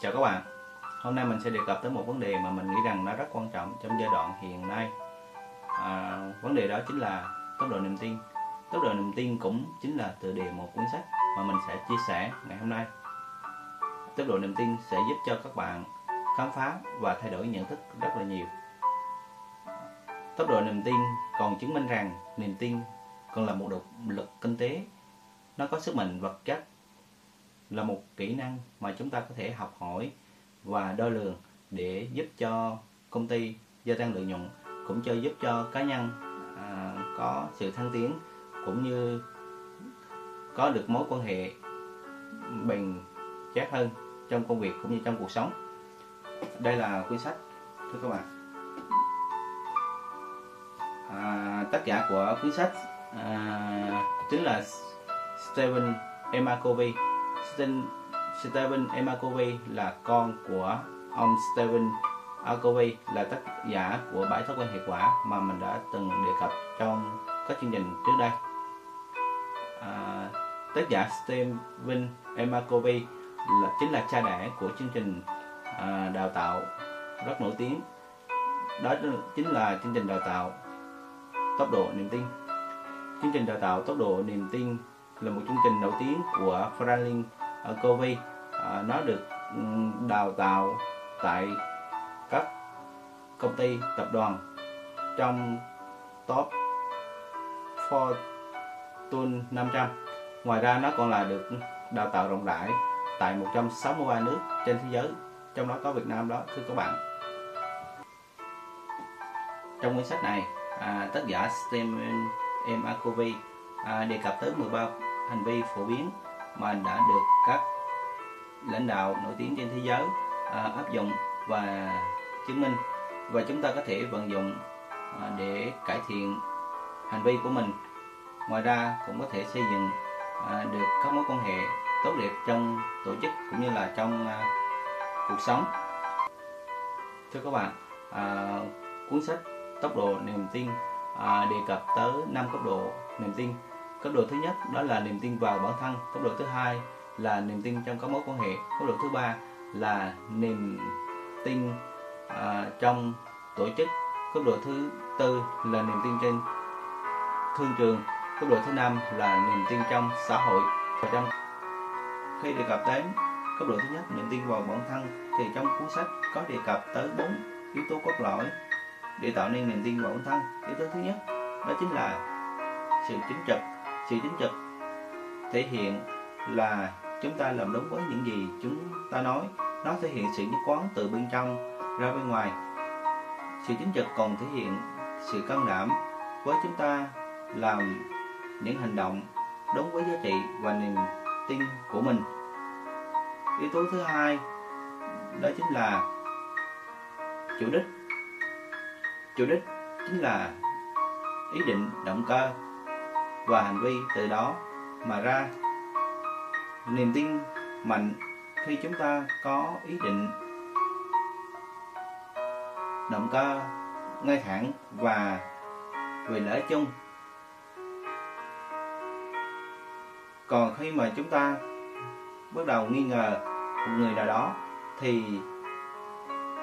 Chào các bạn. Hôm nay mình sẽ đề cập tới một vấn đề mà mình nghĩ rằng nó rất quan trọng trong giai đoạn hiện nay. À, Vấn đề đó chính là tốc độ niềm tin. Tốc độ niềm tin cũng chính là tựa đề một cuốn sách mà mình sẽ chia sẻ ngày hôm nay. Tốc độ niềm tin sẽ giúp cho các bạn khám phá và thay đổi nhận thức rất là nhiều. Tốc độ niềm tin còn chứng minh rằng niềm tin còn là một động lực kinh tế. Nó có sức mạnh vật chất là một kỹ năng mà chúng ta có thể học hỏi và đo lường để giúp cho công ty gia tăng lợi nhuận cũng cho giúp cho cá nhân à, có sự thăng tiến cũng như có được mối quan hệ bền chắc hơn trong công việc cũng như trong cuộc sống. Đây là cuốn sách thưa các bạn. À, tác giả của cuốn sách à, chính là Stephen Emma Covey Stephen Emma là con của ông Stephen Covey là tác giả của bảy thói quen hiệu quả mà mình đã từng đề cập trong các chương trình trước đây. À, tác giả Stephen Emma là chính là cha đẻ của chương trình à, đào tạo rất nổi tiếng. Đó chính là chương trình đào tạo tốc độ niềm tin. Chương trình đào tạo tốc độ niềm tin là một chương trình nổi tiếng của Franklin COVID à, nó được đào tạo tại các công ty tập đoàn trong top Fortune 500 ngoài ra nó còn là được đào tạo rộng rãi tại 163 nước trên thế giới trong đó có Việt Nam đó thưa các bạn. Trong cuốn sách này à, tác giả Stephen M. Covey à, đề cập tới 13 hành vi phổ biến mà đã được các lãnh đạo nổi tiếng trên thế giới à, áp dụng và chứng minh. Và chúng ta có thể vận dụng à, để cải thiện hành vi của mình. Ngoài ra cũng có thể xây dựng à, được các mối quan hệ tốt đẹp trong tổ chức cũng như là trong à, cuộc sống. Thưa các bạn à, cuốn sách tốc độ niềm tin à, đề cập tới năm cấp độ niềm tin cấp độ thứ nhất đó là niềm tin vào bản thân. Cấp độ thứ hai là niềm tin trong các mối quan hệ. Cấp độ thứ ba là niềm tin à, trong tổ chức. Cấp độ thứ tư là niềm tin trên thương trường. Cấp độ thứ năm là niềm tin trong xã hội. Và trong khi đề cập đến cấp độ thứ nhất niềm tin vào bản thân thì trong cuốn sách có đề cập tới bốn yếu tố cốt lõi để tạo nên niềm tin vào bản thân. Yếu tố thứ nhất đó chính là sự chính trực sự chính trực thể hiện là chúng ta làm đúng với những gì chúng ta nói. Nó thể hiện sự nhất quán từ bên trong ra bên ngoài. Sự chính trực còn thể hiện sự can đảm với chúng ta làm những hành động đúng với giá trị và niềm tin của mình. Yếu tố thứ hai, đó chính là chủ đích. Chủ đích chính là ý định, động cơ và hành vi từ đó mà ra. Niềm tin mạnh khi chúng ta có ý định động cơ, ngay thẳng và vì lợi chung. Còn khi mà chúng ta bắt đầu nghi ngờ một người nào đó, thì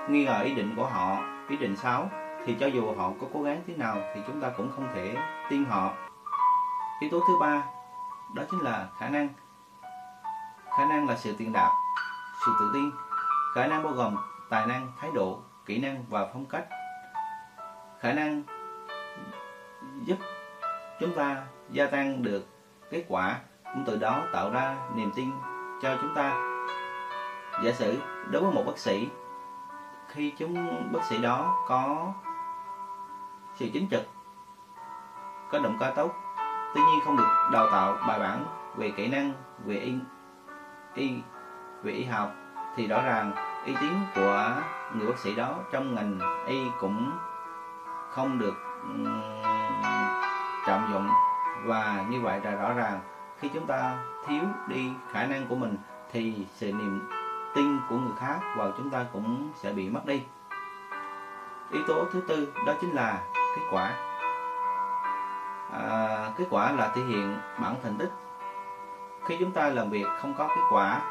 nghi ngờ ý định của họ, ý định xấu, thì cho dù họ có cố gắng thế nào thì chúng ta cũng không thể tin họ yếu tố thứ ba, đó chính là khả năng. Khả năng là sự tiền đạo, sự tự tin. Khả năng bao gồm tài năng, thái độ, kỹ năng và phong cách. Khả năng giúp chúng ta gia tăng được kết quả, cũng từ đó tạo ra niềm tin cho chúng ta. Giả sử đối với một bác sĩ, khi chúng bác sĩ đó có sự chính trực có động cơ tốt tuy nhiên không được đào tạo bài bản về kỹ năng về y, y về y học thì rõ ràng uy tín của người bác sĩ đó trong ngành y cũng không được trọng dụng. Và như vậy là rõ ràng khi chúng ta thiếu đi khả năng của mình thì sự niềm tin của người khác vào chúng ta cũng sẽ bị mất đi. Yếu tố thứ tư đó chính là kết quả à, kết quả là thể hiện bản thành tích. Khi chúng ta làm việc không có kết quả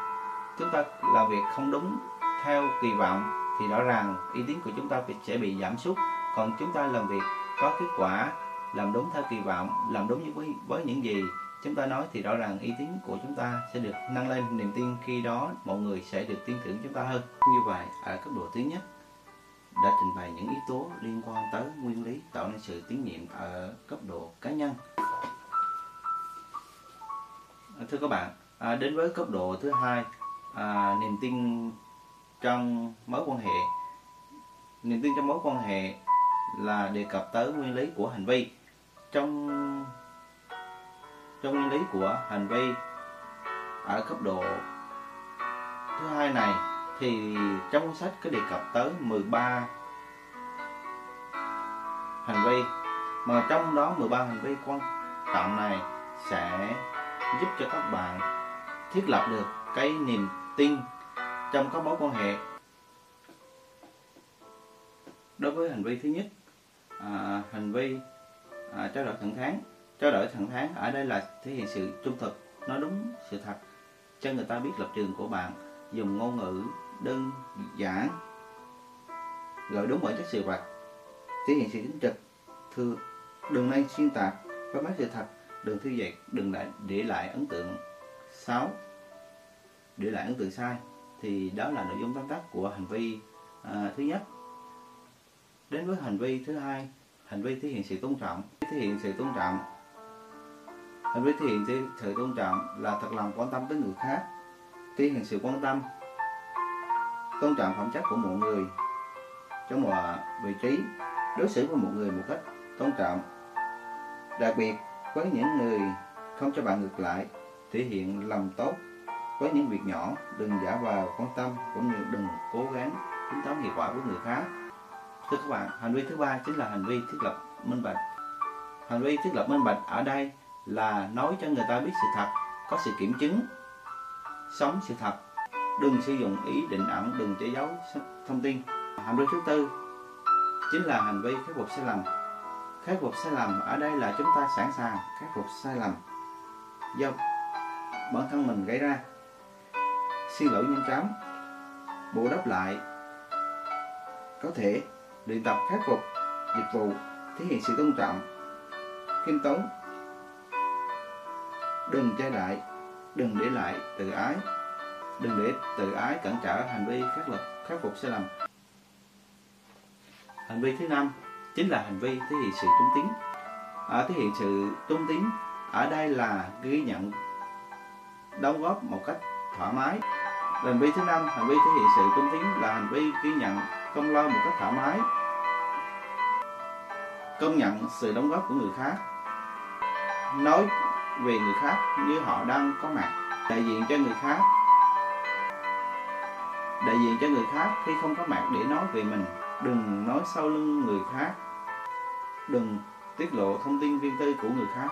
chúng ta làm việc không đúng theo kỳ vọng thì rõ ràng uy tín của chúng ta sẽ bị giảm sút. Còn chúng ta làm việc có kết quả làm đúng theo kỳ vọng làm đúng với với những gì chúng ta nói thì rõ ràng uy tín của chúng ta sẽ được nâng lên. Niềm tin khi đó mọi người sẽ được tin tưởng chúng ta hơn. Như vậy ở cấp độ thứ nhất đã trình bày những yếu tố liên quan tới nguyên lý tạo nên sự tín nhiệm ở cấp độ cá nhân. À, thưa các bạn à, đến với cấp độ thứ hai à, niềm tin trong mối quan hệ. Niềm tin trong mối quan hệ là đề cập tới nguyên lý của hành vi. Trong trong nguyên lý của hành vi ở cấp độ thứ hai này thì trong cuốn sách có đề cập tới 13 hành vi. Mà trong đó 13 hành vi quan trọng này sẽ giúp cho các bạn thiết lập được cái niềm tin trong các mối quan hệ. Đối với hành vi thứ nhất à, hành vi à, trao đổi thẳng thắn. Trao đổi thẳng thắn ở đây là thể hiện sự trung thực nói đúng sự thật cho người ta biết lập trường của bạn dùng ngôn ngữ đơn giản gọi đúng bản chất sự vật. Thể hiện sự chính trực thư đừng nên xuyên tạc phá mấy sự thật đừng thư dệt đừng lại để lại ấn tượng xấu. Để lại ấn tượng sai thì đó là nội dung tóm tắt của hành vi à, thứ nhất. Đến với hành vi thứ hai hành vi thể hiện sự tôn trọng. Thể hiện sự tôn trọng. Hành vi thể hiện sự tôn trọng là thật lòng quan tâm tới người khác. Thể hiện sự quan tâm tôn trọng phẩm chất của mọi người trong mọi vị trí, đối xử với một người một cách tôn trọng. Đặc biệt với những người không cho bạn ngược lại, thể hiện lòng tốt với những việc nhỏ, đừng giả vào quan tâm cũng như đừng cố gắng tính toán hiệu quả với người khác. Thưa các bạn, hành vi thứ ba chính là hành vi thiết lập minh bạch. Hành vi thiết lập minh bạch ở đây là nói cho người ta biết sự thật, có sự kiểm chứng, sống sự thật đừng sử dụng ý định ẩn, đừng che giấu thông tin. Hành vi thứ tư chính là hành vi khắc phục sai lầm. Khắc phục sai lầm, ở đây là chúng ta sẵn sàng khắc phục sai lầm do bản thân mình gây ra. Xin lỗi nhanh chóng, bù đắp lại. Có thể luyện tập khắc phục dịch vụ thể hiện sự tôn trọng, khiêm tốn. Đừng che lại đừng để lại tự ái đừng để tự ái cản trở hành vi khắc phục khắc phục sai lầm. Hành vi thứ năm chính là hành vi thể hiện sự trung tín ở à, thể hiện sự trung tín ở đây là ghi nhận, đóng góp một cách thoải mái. Hành vi thứ năm, hành vi thể hiện sự trung tín là hành vi ghi nhận, công lao một cách thoải mái. Công nhận sự đóng góp của người khác. Nói về người khác như họ đang có mặt, đại diện cho người khác đại diện cho người khác khi không có mặt để nói về mình đừng nói sau lưng người khác. Đừng tiết lộ thông tin riêng tư của người khác.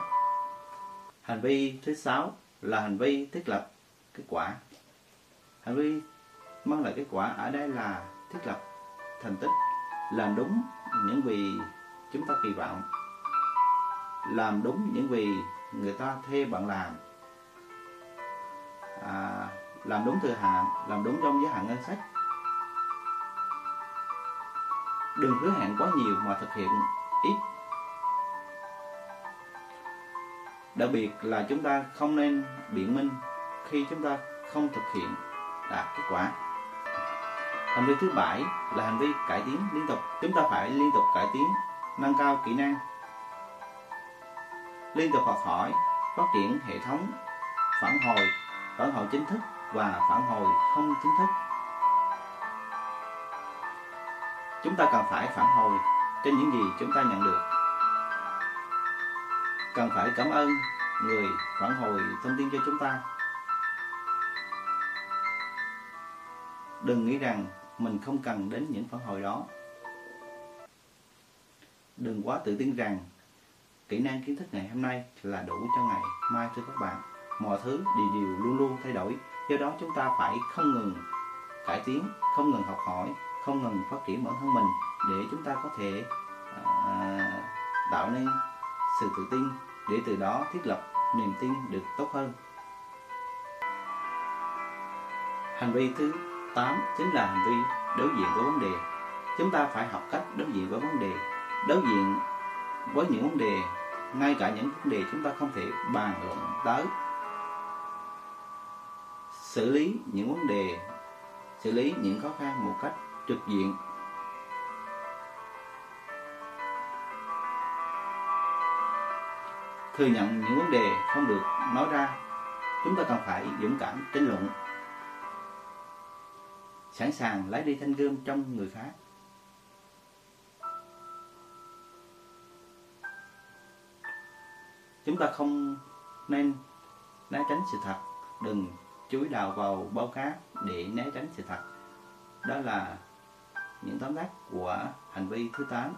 Hành vi thứ sáu là hành vi thiết lập kết quả. Hành vi mang lại kết quả ở đây là thiết lập thành tích làm đúng những gì chúng ta kỳ vọng làm đúng những gì người ta thuê bạn làm. À, làm đúng thời hạn, làm đúng trong giới hạn ngân sách. Đừng hứa hẹn quá nhiều mà thực hiện ít. Đặc biệt là chúng ta không nên biện minh khi chúng ta không thực hiện đạt kết quả. Hành vi thứ bảy là hành vi cải tiến liên tục. Chúng ta phải liên tục cải tiến, nâng cao kỹ năng. Liên tục học hỏi, phát triển hệ thống, phản hồi phản hồi chính thức và phản hồi không chính thức. Chúng ta cần phải phản hồi trên những gì chúng ta nhận được. Cần phải cảm ơn người phản hồi thông tin cho chúng ta. Đừng nghĩ rằng mình không cần đến những phản hồi đó. Đừng quá tự tin rằng kỹ năng kiến thức ngày hôm nay là đủ cho ngày mai thưa các bạn. Mọi thứ đều đều luôn luôn thay đổi do đó chúng ta phải không ngừng cải tiến không ngừng học hỏi không ngừng phát triển bản thân mình để chúng ta có thể à, tạo nên sự tự tin để từ đó thiết lập niềm tin được tốt hơn. Hành vi thứ 8 chính là hành vi đối diện với vấn đề. Chúng ta phải học cách đối diện với vấn đề. Đối diện với những vấn đề ngay cả những vấn đề chúng ta không thể bàn luận tới xử lý những vấn đề, xử lý những khó khăn một cách trực diện. Thừa nhận những vấn đề không được nói ra, chúng ta cần phải dũng cảm tranh luận. Sẵn sàng lấy đi thanh gươm trong người khác. Chúng ta không nên né tránh sự thật. Đừng chúi đào vào bao cát để né tránh sự thật. Đó là những tóm tắt của hành vi thứ 8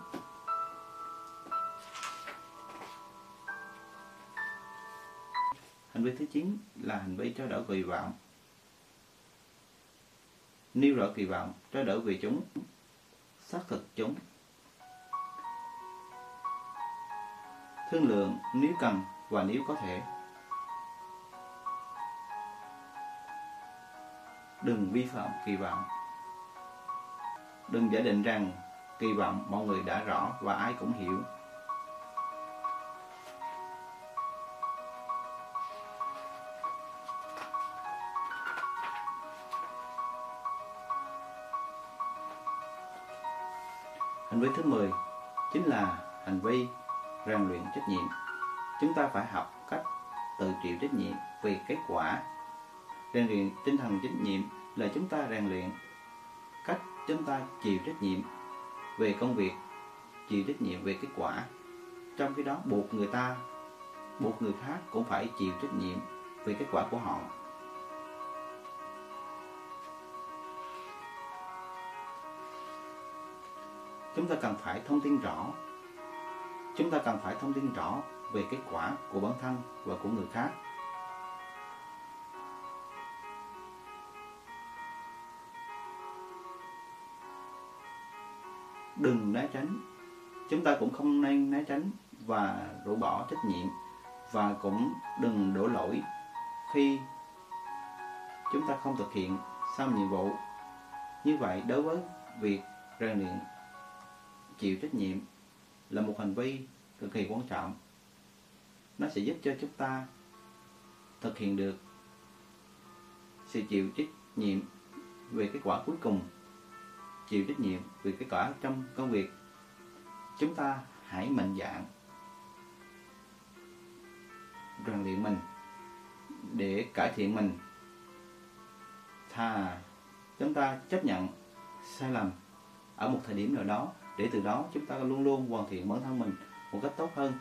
hành vi thứ 9 là hành vi trao đổi kỳ vọng. Nêu rõ kỳ vọng, trao đổi về chúng, xác thực chúng. Thương lượng nếu cần và nếu có thể. Đừng vi phạm kỳ vọng. Đừng giả định rằng kỳ vọng mọi người đã rõ và ai cũng hiểu. Hành vi thứ 10 chính là hành vi rèn luyện trách nhiệm. Chúng ta phải học cách tự chịu trách nhiệm về kết quả rèn luyện tinh thần trách nhiệm là chúng ta rèn luyện. Cách chúng ta chịu trách nhiệm về công việc, chịu trách nhiệm về kết quả. Trong khi đó, buộc người ta, buộc người khác cũng phải chịu trách nhiệm về kết quả của họ. Chúng ta cần phải thông tin rõ. Chúng ta cần phải thông tin rõ về kết quả của bản thân và của người khác. Đừng né tránh. Chúng ta cũng không nên né tránh và rũ bỏ trách nhiệm và cũng đừng đổ lỗi khi chúng ta không thực hiện xong nhiệm vụ. Như vậy, đối với việc rèn luyện chịu trách nhiệm là một hành vi cực kỳ quan trọng. Nó sẽ giúp cho chúng ta thực hiện được sự chịu trách nhiệm về kết quả cuối cùng chịu trách nhiệm về kết quả trong công việc. Chúng ta hãy mạnh dạn rèn luyện mình để cải thiện mình. Thà chúng ta chấp nhận sai lầm ở một thời điểm nào đó, để từ đó chúng ta luôn luôn hoàn thiện bản thân mình một cách tốt hơn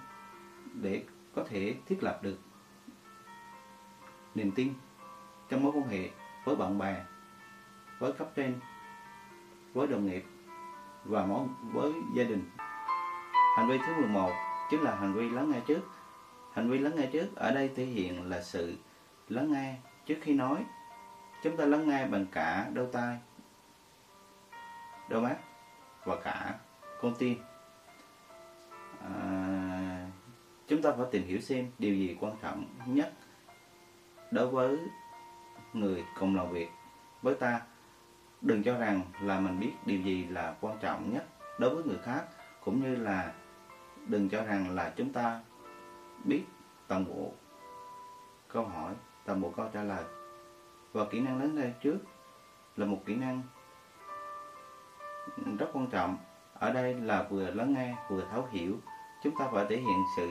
để có thể thiết lập được niềm tin trong mối quan hệ với bạn bè, với cấp trên với đồng nghiệp và mối với gia đình. Hành vi thứ 11 chính là hành vi lắng nghe trước. Hành vi lắng nghe trước ở đây thể hiện là sự lắng nghe trước khi nói. Chúng ta lắng nghe bằng cả đôi tai đôi mắt và cả con tim. À, chúng ta phải tìm hiểu xem điều gì quan trọng nhất đối với người cùng làm việc với ta đừng cho rằng là mình biết điều gì là quan trọng nhất đối với người khác cũng như là đừng cho rằng là chúng ta biết toàn bộ câu hỏi toàn bộ câu trả lời. Và kỹ năng lắng nghe trước là một kỹ năng rất quan trọng. Ở đây là vừa lắng nghe vừa thấu hiểu. Chúng ta phải thể hiện sự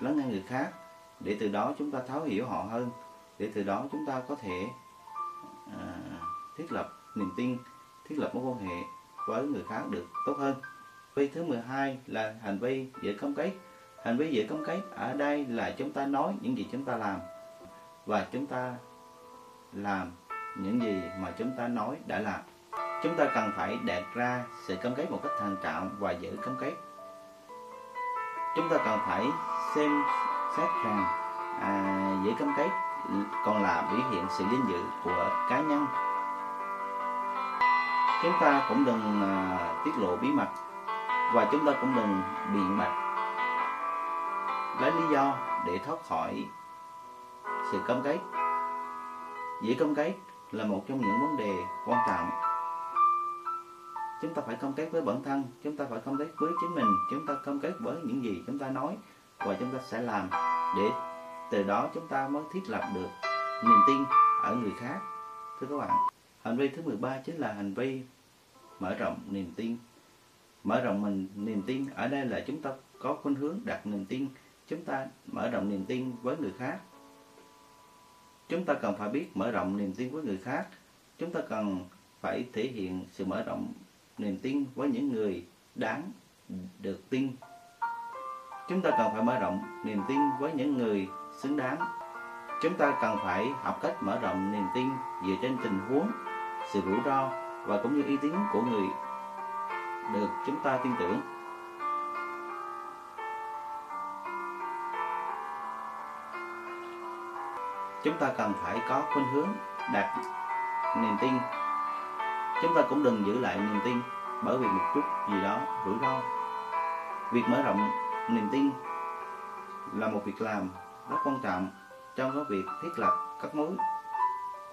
lắng nghe người khác để từ đó chúng ta thấu hiểu họ hơn để từ đó chúng ta có thể à, thiết lập niềm tin thiết lập mối quan hệ với người khác được tốt hơn. Vi thứ 12 là hành vi dễ cấm kết. Hành vi dễ cấm kết ở đây là chúng ta nói những gì chúng ta làm và chúng ta làm những gì mà chúng ta nói đã làm. Chúng ta cần phải đạt ra sự cấm kết một cách thận trọng và giữ cấm kết. Chúng ta cần phải xem xét rằng à, giữ cấm kết còn là biểu hiện sự danh dự của cá nhân chúng ta cũng đừng à, tiết lộ bí mật và chúng ta cũng đừng biện bạch lấy lý do để thoát khỏi sự công kết dễ công kết là một trong những vấn đề quan trọng. Chúng ta phải công kết với bản thân, chúng ta phải công kết với chính mình, chúng ta công kết với những gì chúng ta nói và chúng ta sẽ làm để từ đó chúng ta mới thiết lập được niềm tin ở người khác. Thưa các bạn hành vi thứ 13 chính là hành vi mở rộng niềm tin. Mở rộng mình, niềm tin, ở đây là chúng ta có khuynh hướng đặt niềm tin. Chúng ta mở rộng niềm tin với người khác. Chúng ta cần phải biết mở rộng niềm tin với người khác. Chúng ta cần phải thể hiện sự mở rộng niềm tin với những người đáng được tin. Chúng ta cần phải mở rộng niềm tin với những người xứng đáng. Chúng ta cần phải học cách mở rộng niềm tin dựa trên tình huống sự rủi ro và cũng như uy tín của người được chúng ta tin tưởng. Chúng ta cần phải có khuynh hướng đạt niềm tin. Chúng ta cũng đừng giữ lại niềm tin bởi vì một chút gì đó rủi ro. Việc mở rộng niềm tin là một việc làm rất quan trọng trong các việc thiết lập các mối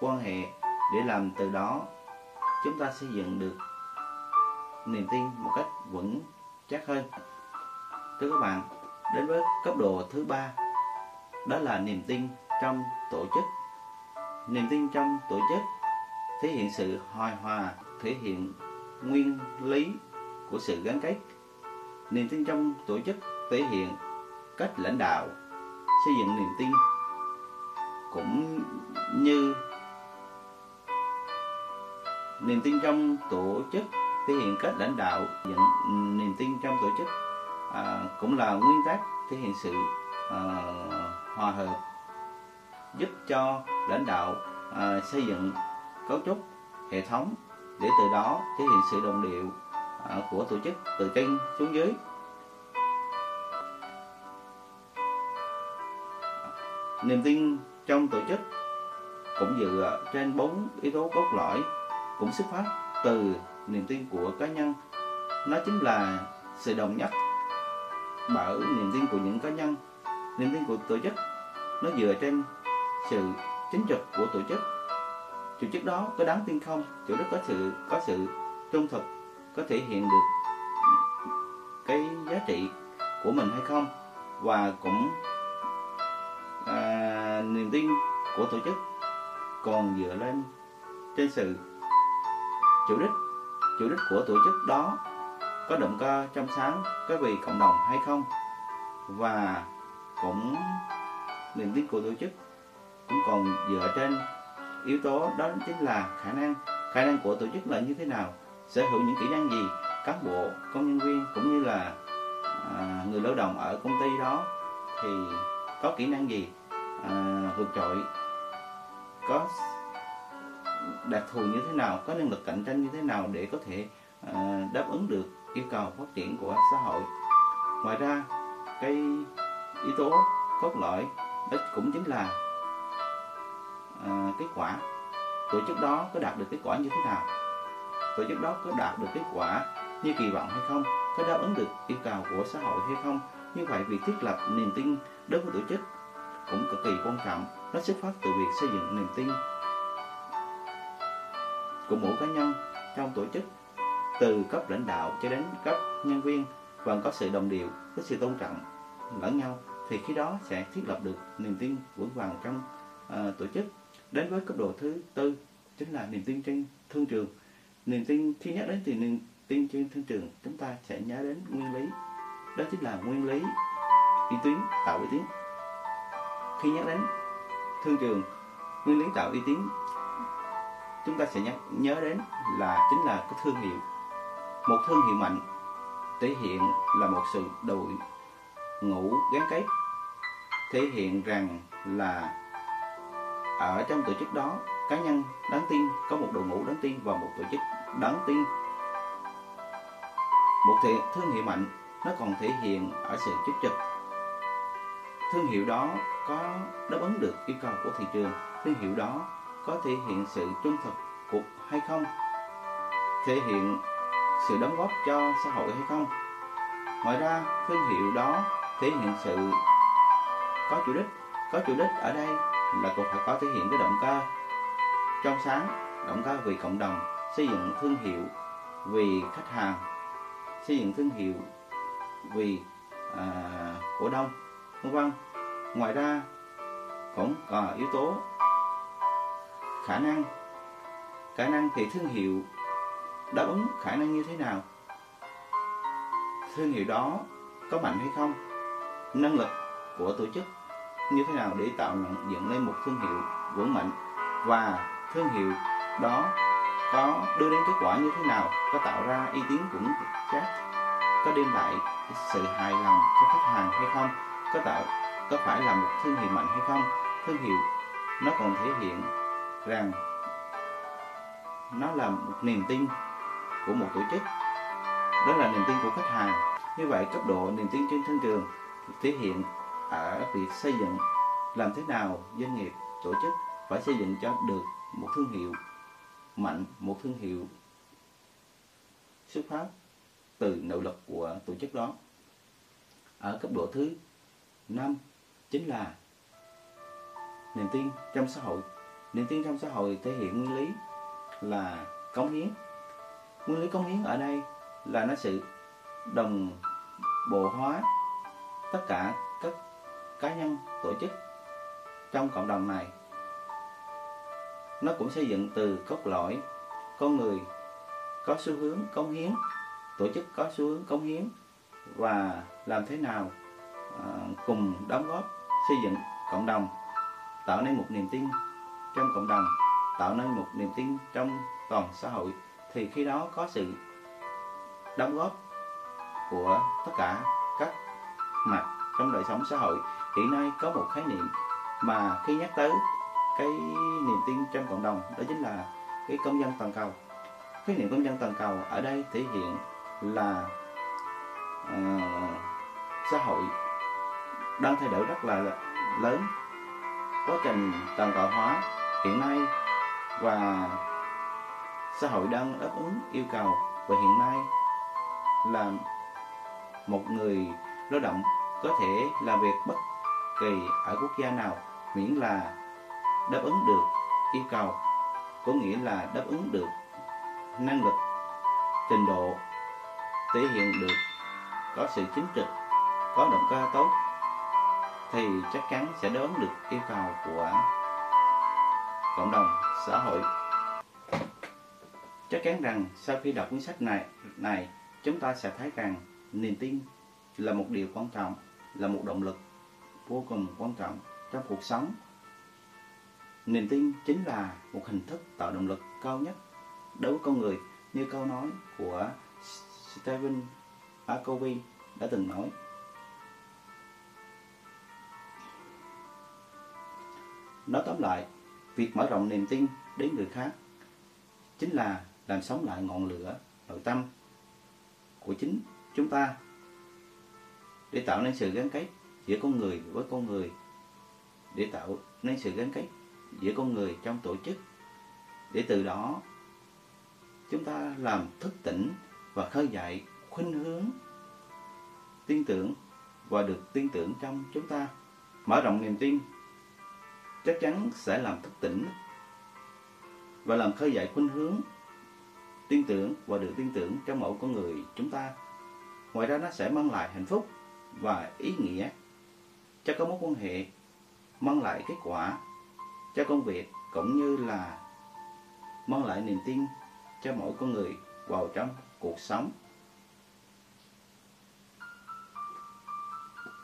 quan hệ để làm từ đó, chúng ta xây dựng được niềm tin một cách vững chắc hơn. Thưa các bạn, đến với cấp độ thứ ba, đó là niềm tin trong tổ chức. Niềm tin trong tổ chức thể hiện sự hài hòa, thể hiện nguyên lý của sự gắn kết. Niềm tin trong tổ chức thể hiện cách lãnh đạo, xây dựng niềm tin cũng như niềm tin trong tổ chức thể hiện cách lãnh đạo dựng niềm tin trong tổ chức à, cũng là nguyên tắc thể hiện sự à, hòa hợp giúp cho lãnh đạo à, xây dựng cấu trúc hệ thống để từ đó thể hiện sự đồng điệu à, của tổ chức từ trên xuống dưới. Niềm tin trong tổ chức cũng dựa trên bốn yếu tố cốt lõi cũng xuất phát từ niềm tin của cá nhân. Nó chính là sự đồng nhất. Bởi niềm tin của những cá nhân niềm tin của tổ chức nó dựa trên sự chính trực của tổ chức. Tổ chức đó có đáng tin không? Tổ chức có sự có sự trung thực có thể hiện được cái giá trị của mình hay không? Và cũng à, niềm tin của tổ chức còn dựa lên trên sự chủ đích chủ đích của tổ chức đó có động cơ trong sáng có vì cộng đồng hay không? Và cũng niềm tin của tổ chức cũng còn dựa trên yếu tố đó chính là khả năng. Khả năng của tổ chức là như thế nào? Sở hữu những kỹ năng gì? Cán bộ công nhân viên cũng như là à, người lao động ở công ty đó thì có kỹ năng gì? À, vượt trội có đặc thù như thế nào, có năng lực cạnh tranh như thế nào để có thể ờ, đáp ứng được yêu cầu phát triển của xã hội. Ngoài ra, cái yếu tố cốt lõi đó cũng chính là ờ, kết quả. Tổ chức đó có đạt được kết quả như thế nào? Tổ chức đó có đạt được kết quả như kỳ vọng hay không? Có đáp ứng được yêu cầu của xã hội hay không? Như vậy, việc thiết lập niềm tin đối với tổ chức cũng cực kỳ quan trọng. Nó xuất phát từ việc xây dựng niềm tin của mỗi cá nhân trong tổ chức từ cấp lãnh đạo cho đến cấp nhân viên vẫn có sự đồng điệu có sự tôn trọng lẫn nhau thì khi đó sẽ thiết lập được niềm tin vững vàng trong uh, tổ chức. Đến với cấp độ thứ tư chính là niềm tin trên thương trường. Niềm tin khi nhắc đến thì niềm tin trên thương trường chúng ta sẽ nhớ đến nguyên lý. Đó chính là nguyên lý uy tín tạo uy tín. Khi nhắc đến thương trường nguyên lý tạo uy tín chúng ta sẽ nhắc, nhớ đến là chính là cái thương hiệu. Một thương hiệu mạnh thể hiện là một sự đội ngũ gắn kết, thể hiện rằng là ở trong tổ chức đó, cá nhân đáng tin, có một đội ngũ đáng tin và một tổ chức đáng tin. Một thể, thương hiệu mạnh, nó còn thể hiện ở sự chức trực. Thương hiệu đó có đáp ứng được yêu cầu của thị trường. Thương hiệu đó có thể hiện sự trung thực cuộc hay không? Thể hiện sự đóng góp cho xã hội hay không? Ngoài ra thương hiệu đó thể hiện sự có chủ đích. Có chủ đích ở đây là cũng phải có thể hiện cái động cơ. Trong sáng động cơ vì cộng đồng xây dựng thương hiệu vì khách hàng xây dựng thương hiệu vì à, cổ đông vân vân. Ngoài ra cũng có yếu tố khả năng. Khả năng thì thương hiệu đáp ứng khả năng như thế nào? Thương hiệu đó có mạnh hay không? Năng lực của tổ chức như thế nào để tạo dựng lên một thương hiệu vững mạnh? Và thương hiệu đó có đưa đến kết quả như thế nào? Có tạo ra uy tín vững chắc có đem lại sự hài lòng cho khách hàng hay không? Có tạo, có phải là một thương hiệu mạnh hay không? Thương hiệu nó còn thể hiện rằng nó là một niềm tin của một tổ chức. Đó là niềm tin của khách hàng. Như vậy, cấp độ niềm tin trên thương trường thể hiện ở việc xây dựng làm thế nào doanh nghiệp, tổ chức phải xây dựng cho được một thương hiệu mạnh, một thương hiệu xuất phát từ nội lực của tổ chức đó. Ở cấp độ thứ năm chính là niềm tin trong xã hội niềm tin trong xã hội thể hiện nguyên lý là cống hiến. Nguyên lý cống hiến ở đây là nó sự đồng bộ hóa tất cả các cá nhân, tổ chức trong cộng đồng này. Nó cũng xây dựng từ cốt lõi, con người có xu hướng cống hiến, tổ chức có xu hướng cống hiến và làm thế nào à, cùng đóng góp xây dựng cộng đồng, tạo nên một niềm tin trong cộng đồng tạo nên một niềm tin trong toàn xã hội thì khi đó có sự đóng góp của tất cả các mặt trong đời sống xã hội. Hiện nay có một khái niệm mà khi nhắc tới cái niềm tin trong cộng đồng đó chính là cái công dân toàn cầu. Khái niệm công dân toàn cầu ở đây thể hiện là uh, xã hội đang thay đổi rất là lớn quá trình toàn cầu hóa hiện nay và xã hội đang đáp ứng yêu cầu và hiện nay là một người lao động có thể làm việc bất kỳ ở quốc gia nào miễn là đáp ứng được yêu cầu, có nghĩa là đáp ứng được năng lực, trình độ, thể hiện được có sự chính trực, có động cơ tốt thì chắc chắn sẽ đón được yêu cầu của cộng đồng, xã hội. Chắc chắn rằng sau khi đọc cuốn sách này này, chúng ta sẽ thấy rằng niềm tin là một điều quan trọng, là một động lực vô cùng quan trọng trong cuộc sống. Niềm tin chính là một hình thức tạo động lực cao nhất đối với con người, như câu nói của Stephen Covey đã từng nói. Nói tóm lại việc mở rộng niềm tin đến người khác chính là làm sống lại ngọn lửa nội tâm của chính chúng ta. Để tạo nên sự gắn kết giữa con người với con người, để tạo nên sự gắn kết giữa con người trong tổ chức, để từ đó chúng ta làm thức tỉnh và khơi dậy khuynh hướng tin tưởng và được tin tưởng trong chúng ta. Mở rộng niềm tin chắc chắn sẽ làm thức tỉnh và làm khơi dậy khuynh hướng tin tưởng và được tin tưởng trong mỗi con người chúng ta. Ngoài ra nó sẽ mang lại hạnh phúc và ý nghĩa cho các mối quan hệ, mang lại kết quả cho công việc cũng như là mang lại niềm tin cho mỗi con người vào trong cuộc sống.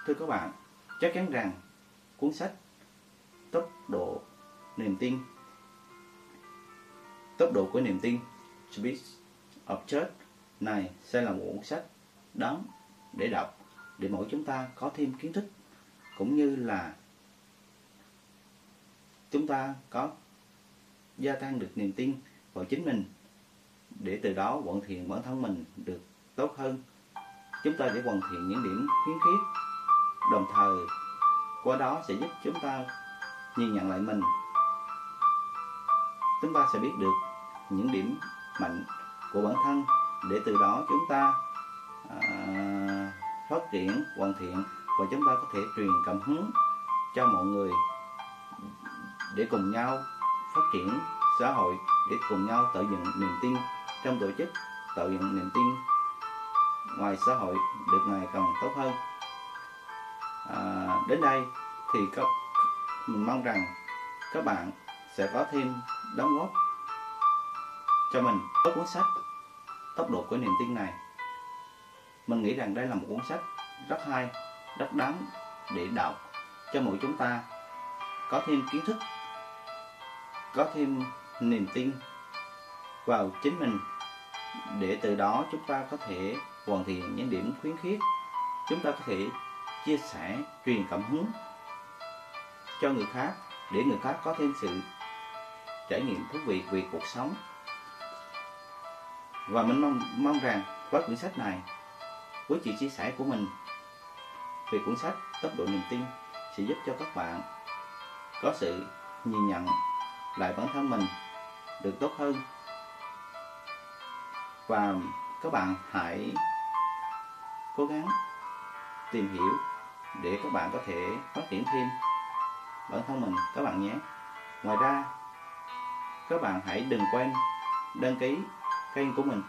Thưa các bạn, chắc chắn rằng cuốn sách tốc độ niềm tin. Tốc độ của niềm tin Speed of Church này sẽ là một cuốn sách đáng để đọc để mỗi chúng ta có thêm kiến thức cũng như là chúng ta có gia tăng được niềm tin vào chính mình để từ đó hoàn thiện bản thân mình được tốt hơn. Chúng ta để hoàn thiện những điểm khiếm khuyết đồng thời qua đó sẽ giúp chúng ta nhìn nhận lại mình. Chúng ta sẽ biết được những điểm mạnh của bản thân để từ đó chúng ta à, phát triển hoàn thiện và chúng ta có thể truyền cảm hứng cho mọi người để cùng nhau phát triển xã hội để cùng nhau tạo dựng niềm tin trong tổ chức tạo dựng niềm tin ngoài xã hội được ngày càng tốt hơn. À, đến đây thì các mình mong rằng các bạn sẽ có thêm đóng góp cho mình. Với cuốn sách tốc độ của niềm tin này, mình nghĩ rằng đây là một cuốn sách rất hay, rất đáng để đọc cho mỗi chúng ta có thêm kiến thức, có thêm niềm tin vào chính mình để từ đó chúng ta có thể hoàn thiện những điểm khuyến khích, chúng ta có thể chia sẻ truyền cảm hứng cho người khác, để người khác có thêm sự trải nghiệm thú vị về cuộc sống. Và mình mong mong rằng với quyển sách này, với chị chia sẻ của mình về cuốn sách tốc độ niềm tin sẽ giúp cho các bạn có sự nhìn nhận lại bản thân mình được tốt hơn. Và các bạn hãy cố gắng tìm hiểu để các bạn có thể phát triển thêm bản thân mình, các bạn nhé. Ngoài ra, các bạn hãy đừng quên đăng ký kênh của mình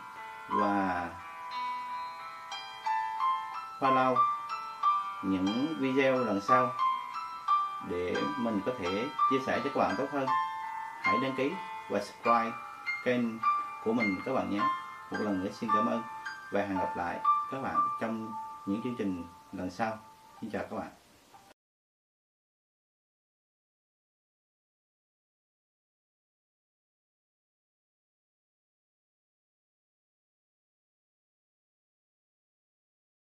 và follow những video lần sau để mình có thể chia sẻ cho các bạn tốt hơn. Hãy đăng ký và subscribe kênh của mình, các bạn nhé. Một lần nữa xin cảm ơn và hẹn gặp lại các bạn trong những chương trình lần sau. Xin chào các bạn.